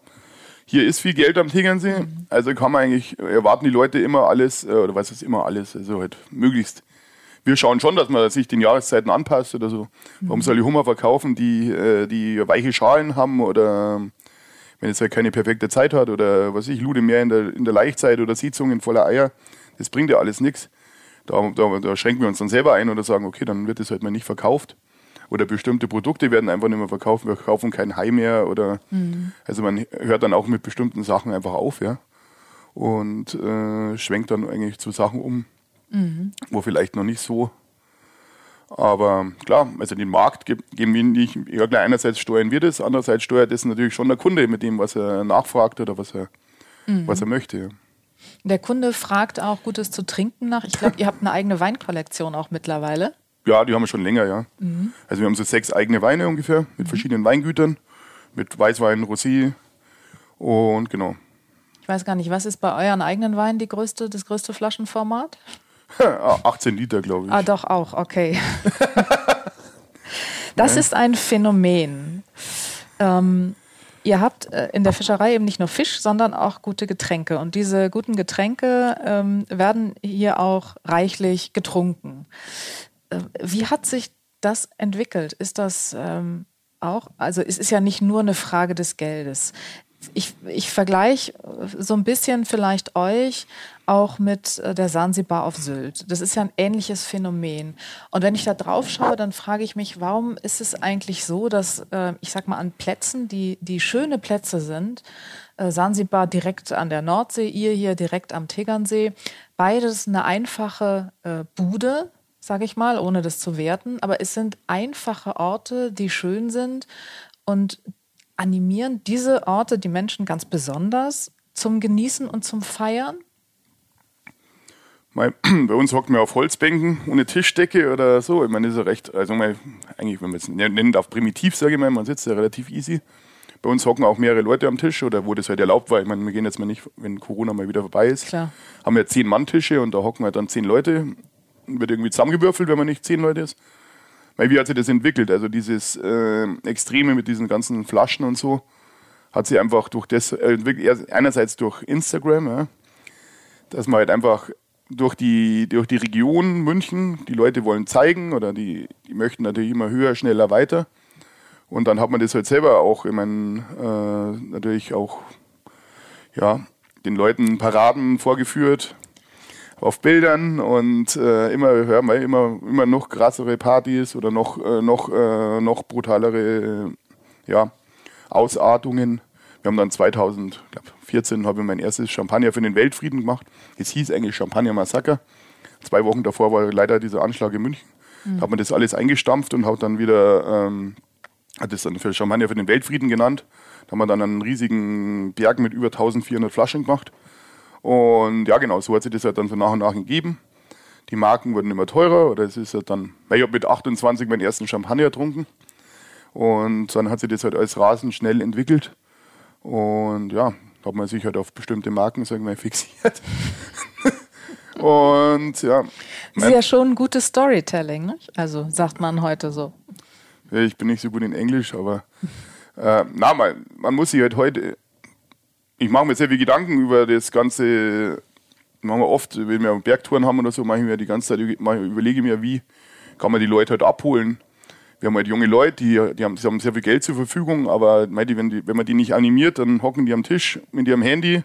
Hier ist viel Geld am Tegernsee, mhm. also kann man eigentlich, erwarten die Leute immer alles, äh, oder was ist immer alles, also halt möglichst. Wir schauen schon, dass man sich den Jahreszeiten anpasst oder so. Mhm. Warum soll ich Hummer verkaufen, die, äh, die weiche Schalen haben oder wenn es halt keine perfekte Zeit hat oder was ich, Lude mehr in der, in der Laichzeit oder Sitzungen voller Eier, das bringt ja alles nichts. Da, da, da schränken wir uns dann selber ein oder sagen, okay, dann wird es halt mal nicht verkauft. Oder bestimmte Produkte werden einfach nicht mehr verkauft. Wir kaufen kein Hai mehr oder mhm. also man hört dann auch mit bestimmten Sachen einfach auf, ja. Und äh, schwenkt dann eigentlich zu Sachen um, mhm. wo vielleicht noch nicht so. Aber klar, also den Markt geben wir nicht. Ja, klar, einerseits steuern wir das, andererseits steuert das natürlich schon der Kunde mit dem, was er nachfragt oder was er, mhm. was er möchte. Ja. Der Kunde fragt auch Gutes zu trinken nach. Ich glaube, ihr habt eine eigene Weinkollektion auch mittlerweile. Ja, die haben wir schon länger, ja. Mhm. Also wir haben so sechs eigene Weine ungefähr mit mhm. verschiedenen Weingütern, mit Weißwein, Rosé und genau. Ich weiß gar nicht, was ist bei euren eigenen Weinen die größte, das größte Flaschenformat? 18 Liter, glaube ich. Ah, doch auch, okay. das ja. ist ein Phänomen. Ähm, ihr habt äh, in der Fischerei eben nicht nur Fisch, sondern auch gute Getränke. Und diese guten Getränke ähm, werden hier auch reichlich getrunken. Äh, wie hat sich das entwickelt? Ist das ähm, auch, also es ist ja nicht nur eine Frage des Geldes ich, ich vergleiche so ein bisschen vielleicht euch auch mit äh, der Sansibar auf Sylt. Das ist ja ein ähnliches Phänomen. Und wenn ich da drauf schaue, dann frage ich mich, warum ist es eigentlich so, dass äh, ich sag mal an Plätzen, die, die schöne Plätze sind, äh, Sansibar direkt an der Nordsee, ihr hier direkt am Tegernsee, beides eine einfache Bude, sage ich mal, ohne das zu werten, aber es sind einfache Orte, die schön sind und animieren diese Orte die Menschen ganz besonders zum Genießen und zum Feiern? Bei uns hockt man auf Holzbänken ohne Tischdecke oder so. Ich meine, das ist ja recht, also eigentlich, wenn man es nennen darf, primitiv, sage ich mal, man sitzt ja relativ easy. Bei uns hocken auch mehrere Leute am Tisch oder wo das halt erlaubt war. Ich meine, wir gehen jetzt mal nicht, wenn Corona mal wieder vorbei ist. Klar. Haben wir zehn Mann-Tische und da hocken halt dann zehn Leute. Wird irgendwie zusammengewürfelt, wenn man nicht zehn Leute ist. Weil wie hat sich das entwickelt? Also dieses äh, Extreme mit diesen ganzen Flaschen und so hat sich einfach durch das äh, entwickelt. Einerseits durch Instagram, ja, dass man halt einfach durch die, durch die Region München, die Leute wollen zeigen oder die, die möchten natürlich immer höher, schneller, weiter. Und dann hat man das halt selber auch, ich meine, äh, natürlich auch, ja, den Leuten Paraden vorgeführt auf Bildern und äh, immer wir immer, immer noch krassere Partys oder noch, äh, noch, äh, noch brutalere äh, ja, Ausartungen. Wir haben dann 2014 habe ich mein erstes Champagner für den Weltfrieden gemacht. Es hieß eigentlich Champagner Massaker. Zwei Wochen davor war leider dieser Anschlag in München. Mhm. Da hat man das alles eingestampft und hat dann wieder ähm, hat es dann für Champagner für den Weltfrieden genannt. Da haben wir dann einen riesigen Berg mit über 1400 Flaschen gemacht. Und ja, genau, so hat sich das halt dann so nach und nach gegeben. Die Marken wurden immer teurer oder es ist halt dann, ich habe mit 28 meinen ersten Champagner getrunken. Und dann hat sich das halt alles rasend schnell entwickelt. Und ja, hat man sich halt auf bestimmte Marken, sagen wir, fixiert. und ja. Das ist ja schon ein gutes Storytelling, ne? also sagt man heute so. Ich bin nicht so gut in Englisch, aber äh, na, man, man muss sich halt heute. Ich mache mir sehr viel Gedanken über das ganze. Machen wir oft, wenn wir Bergtouren haben oder so, mache ich mir die ganze Zeit, überlege mir, wie kann man die Leute halt abholen. Wir haben halt junge Leute, die, die, haben, die haben sehr viel Geld zur Verfügung, aber wenn, die, wenn man die nicht animiert, dann hocken die am Tisch mit ihrem Handy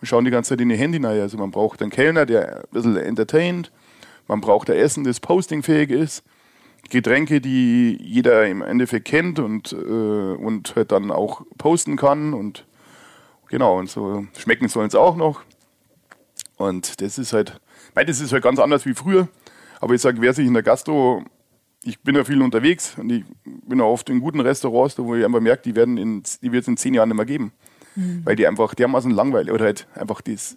und schauen die ganze Zeit in ihr Handy rein. Also man braucht einen Kellner, der ein bisschen entertaint. Man braucht ein Essen, das postingfähig ist. Getränke, die jeder im Endeffekt kennt und, äh, und halt dann auch posten kann. Und genau, und so schmecken sollen es auch noch. Und das ist halt, nein, das ist halt ganz anders wie früher. Aber ich sage, wer sich in der Gastro, ich bin ja viel unterwegs und ich bin ja oft in guten Restaurants, wo ich einfach merke, die werden in, die wird es in zehn Jahren nicht mehr geben. Mhm. Weil die einfach dermaßen langweilig oder halt einfach das,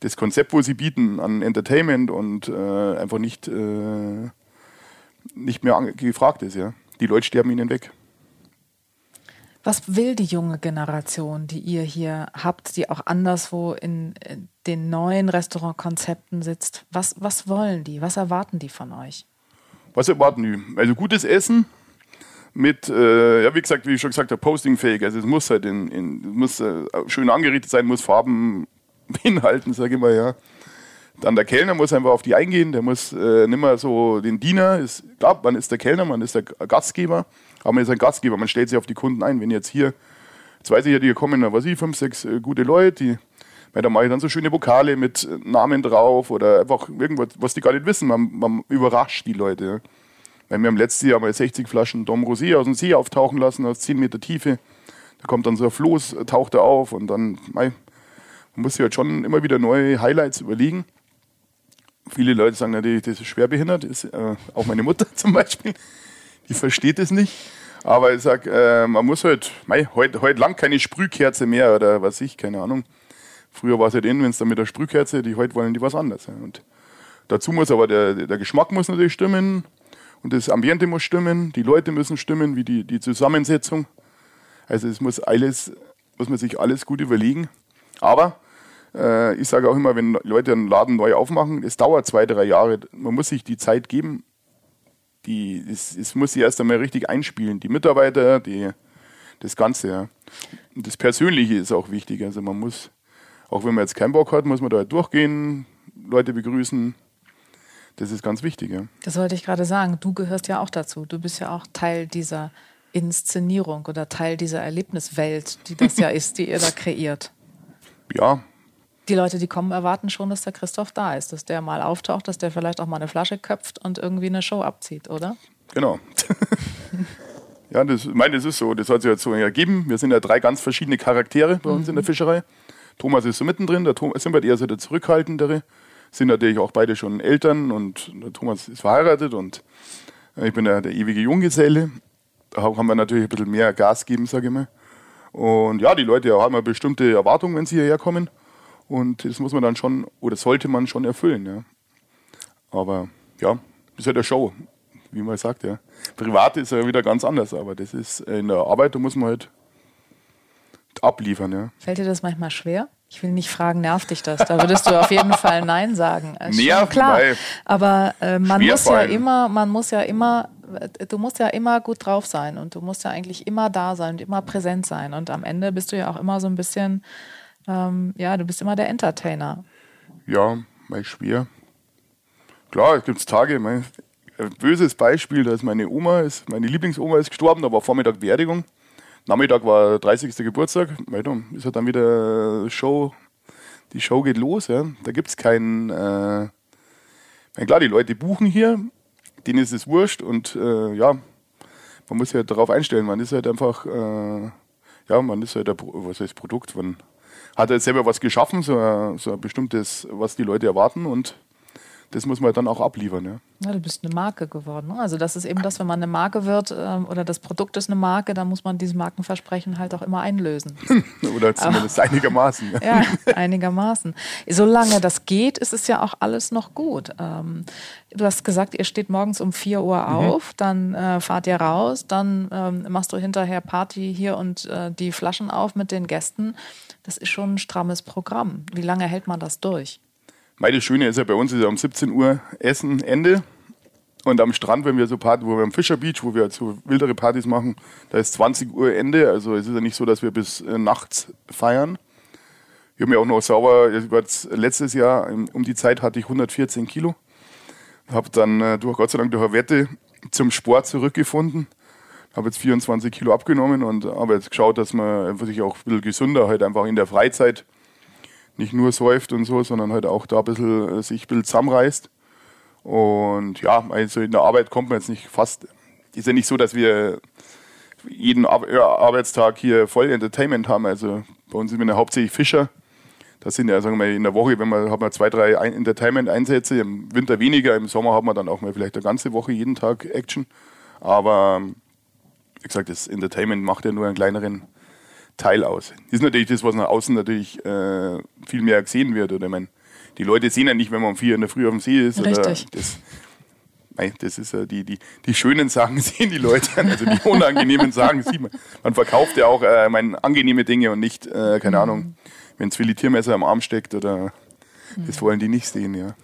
das Konzept, wo sie bieten an Entertainment und äh, einfach nicht äh, nicht mehr gefragt ist. Ja. Die Leute sterben ihnen weg. Was will die junge Generation, die ihr hier habt, die auch anderswo in, den neuen Restaurantkonzepten sitzt? Was, was wollen die? Was erwarten die von euch? Was erwarten die? Also gutes Essen mit, äh, ja wie gesagt, wie ich schon gesagt habe, postingfähig. Also es muss halt in, in muss äh, schön angerichtet sein, muss Farben beinhalten, sage ich mal, ja. Dann der Kellner muss einfach auf die eingehen, der muss äh, nicht mehr so den Diener, ist, klar, man ist der Kellner, man ist der Gastgeber, aber man ist ein Gastgeber, man stellt sich auf die Kunden ein. Wenn jetzt hier, jetzt weiß ich ja, hier kommen, was ich, fünf, sechs äh, gute Leute, die, weil da mache ich dann so schöne Vokale mit äh, Namen drauf oder einfach irgendwas, was die gar nicht wissen, man, man überrascht die Leute. Ja. Weil wir haben letztes Jahr mal 60 Flaschen Dom Rosé aus dem See auftauchen lassen, aus 10 Meter Tiefe. Da kommt dann so ein Floß, äh, taucht er auf und dann, man muss sich halt schon immer wieder neue Highlights überlegen. Viele Leute sagen natürlich, das ist schwerbehindert, ist, äh, auch meine Mutter zum Beispiel, die versteht es nicht. Aber ich sage, äh, man muss halt, mei, heute heut lang keine Sprühkerze mehr oder was ich, keine Ahnung. Früher war es halt in, wenn es dann mit der Sprühkerze, die heute wollen die was anderes. Und dazu muss aber der, der Geschmack muss natürlich stimmen und das Ambiente muss stimmen, die Leute müssen stimmen, wie die, die Zusammensetzung. Also es muss alles, muss man sich alles gut überlegen. Aber äh, ich sage auch immer, wenn Leute einen Laden neu aufmachen, es dauert zwei, drei Jahre. Man muss sich die Zeit geben. Die, es, es muss sich erst einmal richtig einspielen. Die Mitarbeiter, die, das Ganze. Ja. Und das Persönliche ist auch wichtig. Also man muss, auch wenn man jetzt keinen Bock hat, muss man da durchgehen, Leute begrüßen. Das ist ganz wichtig. Ja. Das wollte ich gerade sagen. Du gehörst ja auch dazu. Du bist ja auch Teil dieser Inszenierung oder Teil dieser Erlebniswelt, die das ja ist, die ihr da kreiert. Ja, die Leute, die kommen, erwarten schon, dass der Christoph da ist, dass der mal auftaucht, dass der vielleicht auch mal eine Flasche köpft und irgendwie eine Show abzieht, oder? Genau. ja, das, ich meine, das ist so. Das hat sich jetzt so ergeben. Wir sind ja drei ganz verschiedene Charaktere bei uns mhm. in der mhm. Fischerei. Thomas ist so mittendrin, der Thomas sind wir eher so der Zurückhaltendere. Sind natürlich auch beide schon Eltern und der Thomas ist verheiratet und ich bin der, der ewige Junggeselle. Da haben wir natürlich ein bisschen mehr Gas geben, sage ich mal. Und ja, die Leute haben eine bestimmte Erwartung, wenn sie hierher kommen. Und das muss man dann schon, oder sollte man schon erfüllen. Ja. Aber ja, das ist ja der Show, wie man sagt. Ja. Privat ist ja wieder ganz anders, aber das ist in der Arbeit, da muss man halt abliefern. Ja. Fällt dir das manchmal schwer? Ich will nicht fragen, nervt dich das? Da würdest du auf jeden Fall Nein sagen. Ja, klar. Aber äh, man muss ja immer, man muss ja immer, du musst ja immer gut drauf sein und du musst ja eigentlich immer da sein und immer präsent sein. Und am Ende bist du ja auch immer so ein bisschen, ähm, ja, du bist immer der Entertainer. Ja, mein schwer. Klar, es gibt Tage, mein böses Beispiel, da ist meine Oma, ist, meine Lieblingsoma ist gestorben, da war Vormittag Beerdigung. Nachmittag war 30. Geburtstag, ist halt dann wieder Show, die Show geht los, ja. Da gibt es keinen, äh, klar, die Leute buchen hier, denen ist es wurscht und äh, ja, man muss sich halt darauf einstellen, man ist halt einfach, äh, ja, man ist halt ein, was heißt Produkt, man hat halt selber was geschaffen, so so ein bestimmtes, was die Leute erwarten und das muss man dann auch abliefern. Ja. ja. du bist eine Marke geworden. Ne? Also das ist eben das, wenn man eine Marke wird ähm, oder das Produkt ist eine Marke, dann muss man dieses Markenversprechen halt auch immer einlösen. oder zumindest Aber, einigermaßen. Ja. ja, einigermaßen. Solange das geht, ist es ja auch alles noch gut. Ähm, du hast gesagt, ihr steht morgens um 4 Uhr mhm. auf, mhm. dann äh, fahrt ihr raus, dann ähm, machst du hinterher Party hier und äh, die Flaschen auf mit den Gästen. Das ist schon ein strammes Programm. Wie lange hält man das durch? Weil das Schöne ist ja bei uns ist ja um 17 Uhr Essen Ende. Und am Strand, wenn wir so Party, wo wir am Fischer Beach, wo wir so wildere Partys machen, da ist 20 Uhr Ende. Also es ist ja nicht so, dass wir bis äh, nachts feiern. Ich habe mir auch noch sauber, letztes Jahr um die Zeit hatte ich 114 Kilo. Habe dann äh, durch Gott sei Dank durch eine Wette zum Sport zurückgefunden. Habe jetzt 24 Kilo abgenommen und habe jetzt geschaut, dass man sich auch ein bisschen gesünder halt einfach in der Freizeit nicht nur säuft und so, sondern halt auch da ein bisschen äh, sich ein bisschen zusammenreißt. Und ja, also in der Arbeit kommt man jetzt nicht fast, ist ja nicht so, dass wir jeden Arbeitstag hier voll Entertainment haben. Also bei uns sind wir hauptsächlich Fischer. Das sind ja, sagen wir mal, in der Woche, wenn man, hat man zwei, drei Entertainment-Einsätze, im Winter weniger, im Sommer hat man dann auch mal vielleicht eine ganze Woche jeden Tag Action. Aber wie gesagt, das Entertainment macht ja nur einen kleineren Teil aus. Das ist natürlich das, was nach außen natürlich äh, viel mehr gesehen wird. Oder mein, die Leute sehen ja nicht, wenn man um vier in der Früh auf dem See ist. Richtig. das, nein, das ist ja die, die, die schönen Sachen sehen die Leute, also die unangenehmen Sachen sieht man. Man verkauft ja auch äh, mein, angenehme Dinge und nicht, äh, keine mhm. Ahnung, wenn es Filetiermesser am Arm steckt oder mhm. das wollen die nicht sehen, ja.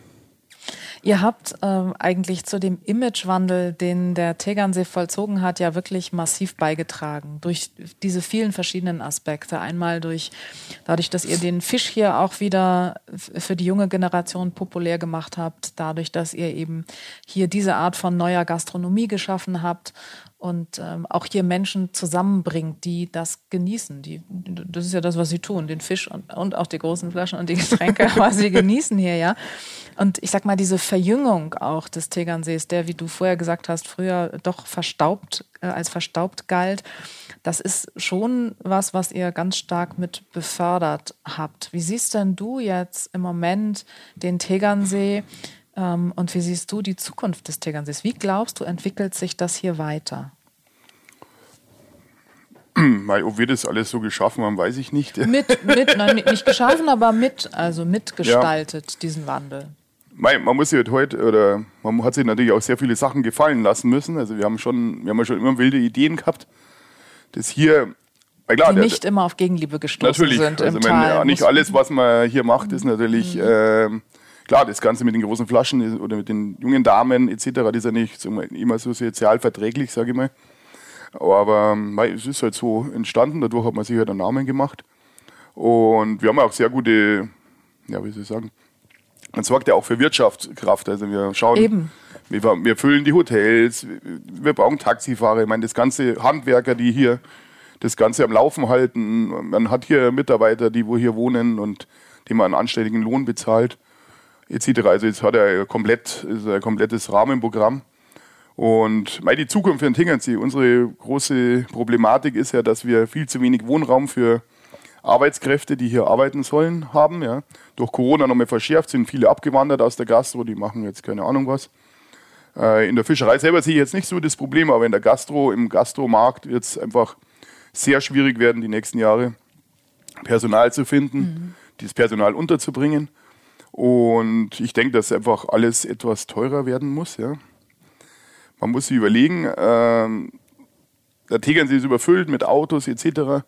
Ihr habt ähm, eigentlich zu dem Imagewandel, den der Tegernsee vollzogen hat, ja wirklich massiv beigetragen. Durch diese vielen verschiedenen Aspekte. Einmal durch, dadurch, dass ihr den Fisch hier auch wieder für die junge Generation populär gemacht habt. Dadurch, dass ihr eben hier diese Art von neuer Gastronomie geschaffen habt und ähm, auch hier Menschen zusammenbringt, die das genießen. Die, das ist ja das, was sie tun, den Fisch und, und auch die großen Flaschen und die Getränke, aber sie genießen hier, ja. Und ich sag mal, diese Verjüngung auch des Tegernsees, der, wie du vorher gesagt hast, früher doch verstaubt, äh, als verstaubt galt, das ist schon was, was ihr ganz stark mit befördert habt. Wie siehst denn du jetzt im Moment den Tegernsee ähm, und wie siehst du die Zukunft des Tegernsees? Wie glaubst du, entwickelt sich das hier weiter? ob wir das alles so geschaffen haben, weiß ich nicht. Mit, mit nein, nicht geschaffen, aber mit, also mitgestaltet, ja. diesen Wandel. Man muss sich halt heute, oder man hat sich natürlich auch sehr viele Sachen gefallen lassen müssen. Also wir haben schon, wir haben ja schon immer wilde Ideen gehabt. Das hier, klar, die nicht der, immer auf Gegenliebe gestoßen natürlich, sind. Also wenn, ja, nicht alles, was man hier macht, ist natürlich mhm. äh, klar, das Ganze mit den großen Flaschen oder mit den jungen Damen etc., das ist ja nicht immer so sozial verträglich, sage ich mal. Aber mei, es ist halt so entstanden, dadurch hat man sich halt einen Namen gemacht. Und wir haben auch sehr gute, ja, wie soll ich sagen, man sorgt ja auch für Wirtschaftskraft. Also wir schauen, Eben. Wir, wir füllen die Hotels, wir brauchen Taxifahrer, ich meine, das ganze Handwerker, die hier das Ganze am Laufen halten. Man hat hier Mitarbeiter, die wo hier wohnen und die man einen anständigen Lohn bezahlt etc. Also jetzt hat er komplett, ist ein komplettes Rahmenprogramm. Und die Zukunft für den Tingernsee, unsere große Problematik ist ja, dass wir viel zu wenig Wohnraum für Arbeitskräfte, die hier arbeiten sollen, haben. Ja. Durch Corona nochmal verschärft, sind viele abgewandert aus der Gastro, die machen jetzt keine Ahnung was. Äh, in der Fischerei selber sehe ich jetzt nicht so das Problem, aber in der Gastro, im Gastromarkt wird es einfach sehr schwierig werden die nächsten Jahre, Personal zu finden, mhm. dieses Personal unterzubringen. Und ich denke, dass einfach alles etwas teurer werden muss. Ja. Man muss sich überlegen, ähm, der Tegernsee ist überfüllt mit Autos etc.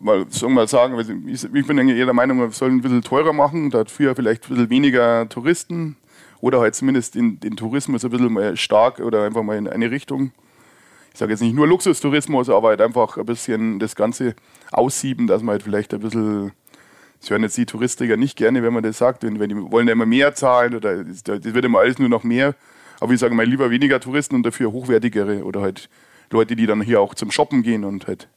Mal, soll mal sagen, ich bin jeder Meinung, wir sollen ein bisschen teurer machen, dafür vielleicht ein bisschen weniger Touristen oder halt zumindest den, den Tourismus ein bisschen mal stark oder einfach mal in eine Richtung. Ich sage jetzt nicht nur Luxustourismus, aber halt einfach ein bisschen das Ganze aussieben, dass man halt vielleicht ein bisschen das hören jetzt die Touristiker nicht gerne, wenn man das sagt, wenn, wenn die wollen ja immer mehr zahlen oder das wird immer alles nur noch mehr. Aber ich sage mal lieber weniger Touristen und dafür hochwertigere oder halt Leute, die dann hier auch zum Shoppen gehen und halt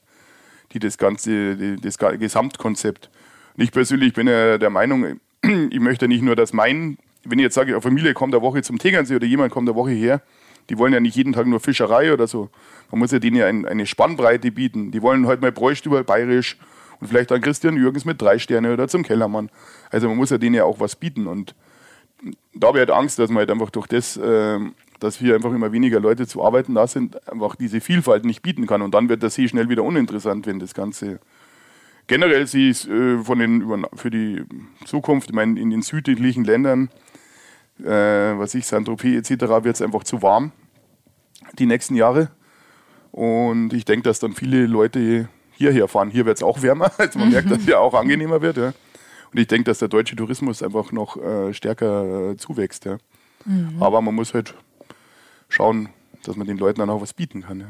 die das ganze, das Gesamtkonzept. Und ich persönlich bin ja der Meinung, ich möchte nicht nur, dass mein, wenn ich jetzt sage, eine Familie kommt eine Woche zum Tegernsee oder jemand kommt eine Woche her, die wollen ja nicht jeden Tag nur Fischerei oder so. Man muss ja denen ja ein, eine Spannbreite bieten. Die wollen halt mal Bräustüber, bayerisch und vielleicht dann Christian Jürgens mit drei Sterne oder zum Kellermann. Also man muss ja denen ja auch was bieten. Und da habe ich halt Angst, dass man halt einfach durch das, äh, dass hier einfach immer weniger Leute zu arbeiten da sind, einfach diese Vielfalt nicht bieten kann. Und dann wird der See schnell wieder uninteressant, wenn das Ganze generell sie ist äh, von den für die Zukunft, ich meine, in den südlichen Ländern, äh, was ich, Saint-Tropez etc., wird es einfach zu warm die nächsten Jahre. Und ich denke, dass dann viele Leute hierher fahren. Hier wird es auch wärmer. Also man merkt, dass es hier auch angenehmer wird. Ja. Und ich denke, dass der deutsche Tourismus einfach noch äh, stärker äh, zuwächst. Ja. Mhm. Aber man muss halt schauen, dass man den Leuten dann auch was bieten kann. Ja.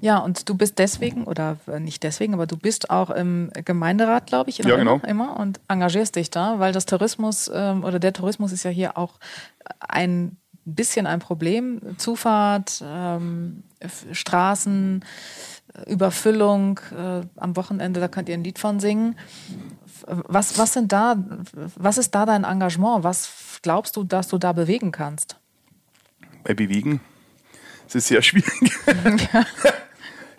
Ja, und du bist deswegen, oder äh, nicht deswegen, aber du bist auch im Gemeinderat, glaube ich, ja, genau. immer und engagierst dich da, weil das Tourismus ähm, oder der Tourismus ist ja hier auch ein bisschen ein Problem. Zufahrt, ähm, Straßen, Überfüllung äh, am Wochenende, da könnt ihr ein Lied von singen. Was, was sind da, was ist da dein Engagement? Was glaubst du, dass du da bewegen kannst? Bei bewegen? Es ist sehr schwierig. Ja.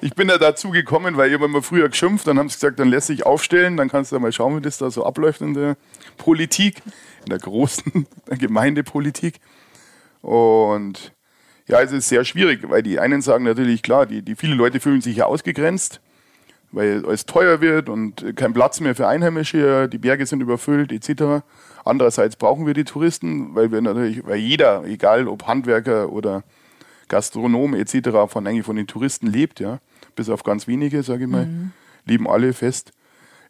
Ich bin ja dazu gekommen, weil ich habe immer früher geschimpft, dann haben sie gesagt, dann lässt sich aufstellen, dann kannst du mal schauen, wie das da so abläuft in der Politik, in der großen Gemeindepolitik. Und ja, es ist sehr schwierig, weil die einen sagen natürlich, klar, die, die viele Leute fühlen sich ja ausgegrenzt, weil es teuer wird und kein Platz mehr für Einheimische, die Berge sind überfüllt etc. Andererseits brauchen wir die Touristen, weil wir natürlich, weil jeder, egal ob Handwerker oder Gastronom etc., von eigentlich von den Touristen lebt, ja, bis auf ganz wenige, sage ich mal, mhm. leben alle fest.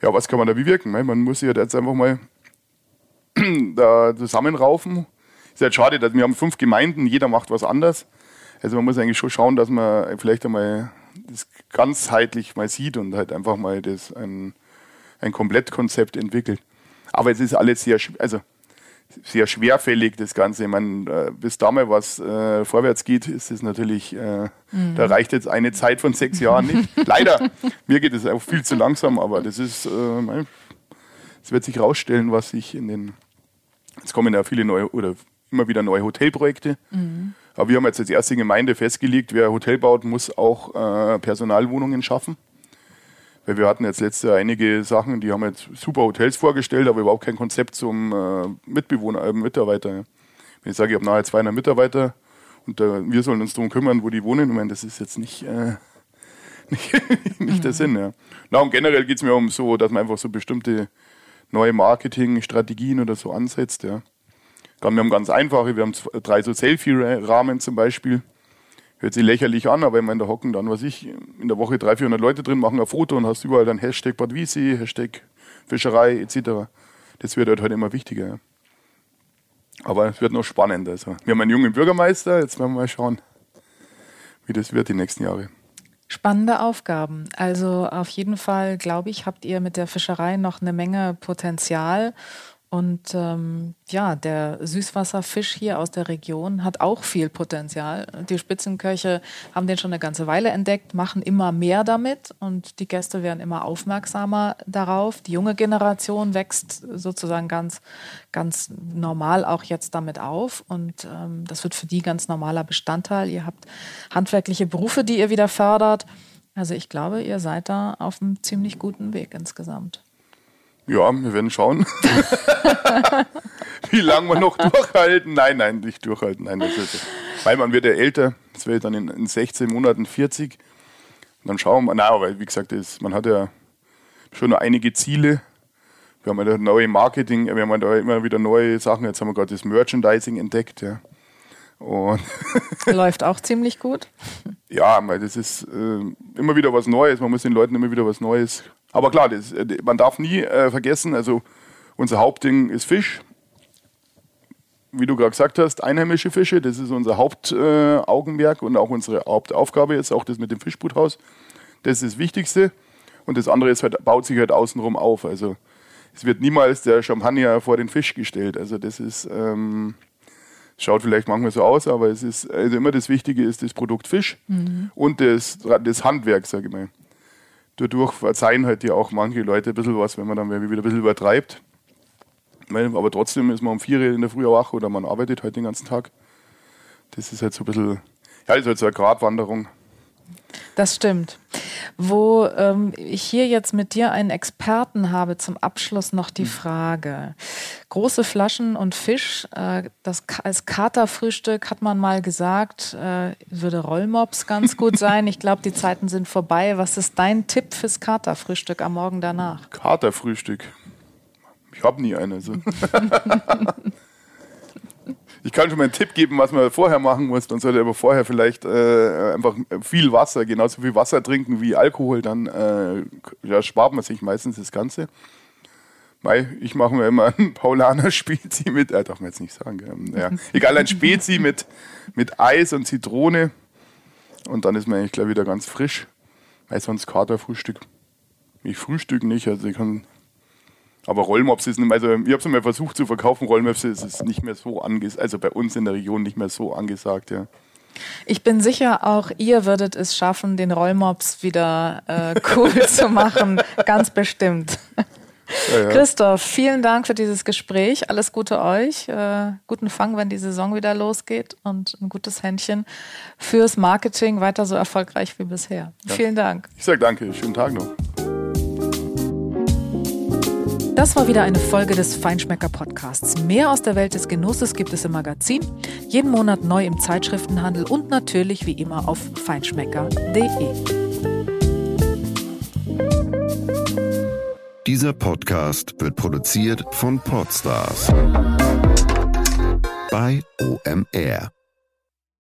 Ja, was kann man da bewirken? Man muss sich jetzt einfach mal da zusammenraufen ist halt schade, dass wir haben fünf Gemeinden, jeder macht was anders. Also man muss eigentlich schon schauen, dass man vielleicht einmal das ganzheitlich mal sieht und halt einfach mal das ein, ein Komplettkonzept entwickelt. Aber es ist alles sehr, also sehr schwerfällig, das Ganze. Ich meine, äh, bis da mal was äh, vorwärts geht, ist es natürlich, äh, mhm. da reicht jetzt eine Zeit von sechs Jahren nicht. Leider, mir geht es auch viel zu langsam, aber das ist, äh, es wird sich rausstellen, was sich in den, jetzt kommen ja viele neue, oder immer wieder neue Hotelprojekte. Mhm. Aber wir haben jetzt als erste Gemeinde festgelegt, wer Hotel baut, muss auch äh, Personalwohnungen schaffen. Weil wir hatten jetzt letzte einige Sachen, die haben jetzt super Hotels vorgestellt, aber überhaupt kein Konzept zum äh, Mitbewohner, äh, Mitarbeiter. Wenn ich sage, ich habe nahe 200 Mitarbeiter und äh, wir sollen uns darum kümmern, wo die wohnen, ich meine, das ist jetzt nicht, äh, nicht, nicht mhm. der Sinn. Ja. Na, und generell geht es mir um so, dass man einfach so bestimmte neue Marketingstrategien oder so ansetzt. Ja. Wir haben ganz einfache, wir haben drei so Selfie-Rahmen zum Beispiel. Hört sich lächerlich an, aber ich meine, da hocken dann, was ich, in der Woche 300, 400 Leute drin, machen ein Foto und hast überall dann Hashtag Bad Wiesi, Hashtag Fischerei etc. Das wird halt, halt immer wichtiger. Aber es wird noch spannend. Also, wir haben einen jungen Bürgermeister, jetzt werden wir mal schauen, wie das wird die nächsten Jahre. Spannende Aufgaben. Also auf jeden Fall, glaube ich, habt ihr mit der Fischerei noch eine Menge Potenzial und ähm, ja, der Süßwasserfisch hier aus der Region hat auch viel Potenzial. Die Spitzenköche haben den schon eine ganze Weile entdeckt, machen immer mehr damit und die Gäste werden immer aufmerksamer darauf. Die junge Generation wächst sozusagen ganz, ganz normal auch jetzt damit auf und ähm, das wird für die ganz normaler Bestandteil. Ihr habt handwerkliche Berufe, die ihr wieder fördert. Also ich glaube, ihr seid da auf einem ziemlich guten Weg insgesamt. Ja, wir werden schauen, wie lange wir noch durchhalten. Nein, nein, nicht durchhalten. Nein, das ist, weil man wird ja älter. Das wird dann in, in 16 Monaten 40. dann schauen wir na, weil wie gesagt, das, man hat ja schon noch einige Ziele. Wir haben ja neue Marketing, wir haben da immer wieder neue Sachen. Jetzt haben wir gerade das Merchandising entdeckt, ja. Und Läuft auch ziemlich gut. Ja, weil das ist äh, immer wieder was Neues. Man muss den Leuten immer wieder was Neues. Aber klar, das, äh, man darf nie äh, vergessen, also unser Hauptding ist Fisch. Wie du gerade gesagt hast, einheimische Fische, das ist unser Hauptaugenmerk äh, und auch unsere Hauptaufgabe jetzt, auch das mit dem Fischbruthaus. Das ist das Wichtigste. Und das andere ist halt, baut sich halt außenrum auf. Also es wird niemals der Champagner vor den Fisch gestellt. Also das ist, ähm, schaut vielleicht manchmal so aus, aber es ist also immer das Wichtige ist das Produkt Fisch mhm. und das, das Handwerk, sage ich mal. Dadurch verzeihen halt ja auch manche Leute ein bisschen was, wenn man dann wieder ein bisschen übertreibt. Aber trotzdem ist man um vier in der Früh wach oder man arbeitet halt den ganzen Tag. Das ist halt so ein bisschen, ja, das ist halt so eine Gratwanderung. Das stimmt. Wo ähm, ich hier jetzt mit dir einen Experten habe, zum Abschluss noch die hm. Frage. Große Flaschen und Fisch, äh, das als Katerfrühstück hat man mal gesagt, äh, würde Rollmops ganz gut sein. Ich glaube, die Zeiten sind vorbei. Was ist dein Tipp fürs Katerfrühstück am Morgen danach? Katerfrühstück. Ich habe nie eine. So. Kann schon mal einen Tipp geben, was man vorher machen muss. Man sollte aber vorher vielleicht äh, einfach viel Wasser, genauso viel Wasser trinken wie Alkohol, dann äh, ja, spart man sich meistens das Ganze. Mei, ich mache mir immer ein Paulaner Spezi mit, äh, darf man jetzt nicht sagen, ähm, ja. egal, ein Spezi mit, mit Eis und Zitrone und dann ist man eigentlich gleich wieder ganz frisch. Weil sonst Katerfrühstück. Ich frühstücke nicht, also ich kann aber Rollmops ist also ich habe es mal versucht zu verkaufen, Rollmops ist es nicht mehr so angesagt, also bei uns in der Region nicht mehr so angesagt, ja. Ich bin sicher, auch ihr würdet es schaffen, den Rollmops wieder äh, cool zu machen. Ganz bestimmt. Ja, ja. Christoph, vielen Dank für dieses Gespräch. Alles Gute euch. Äh, guten Fang, wenn die Saison wieder losgeht und ein gutes Händchen fürs Marketing weiter so erfolgreich wie bisher. Ja. Vielen Dank. Ich sage danke. Schönen Tag noch. Das war wieder eine Folge des Feinschmecker Podcasts. Mehr aus der Welt des Genusses gibt es im Magazin, jeden Monat neu im Zeitschriftenhandel und natürlich wie immer auf feinschmecker.de. Dieser Podcast wird produziert von Podstars bei OMR.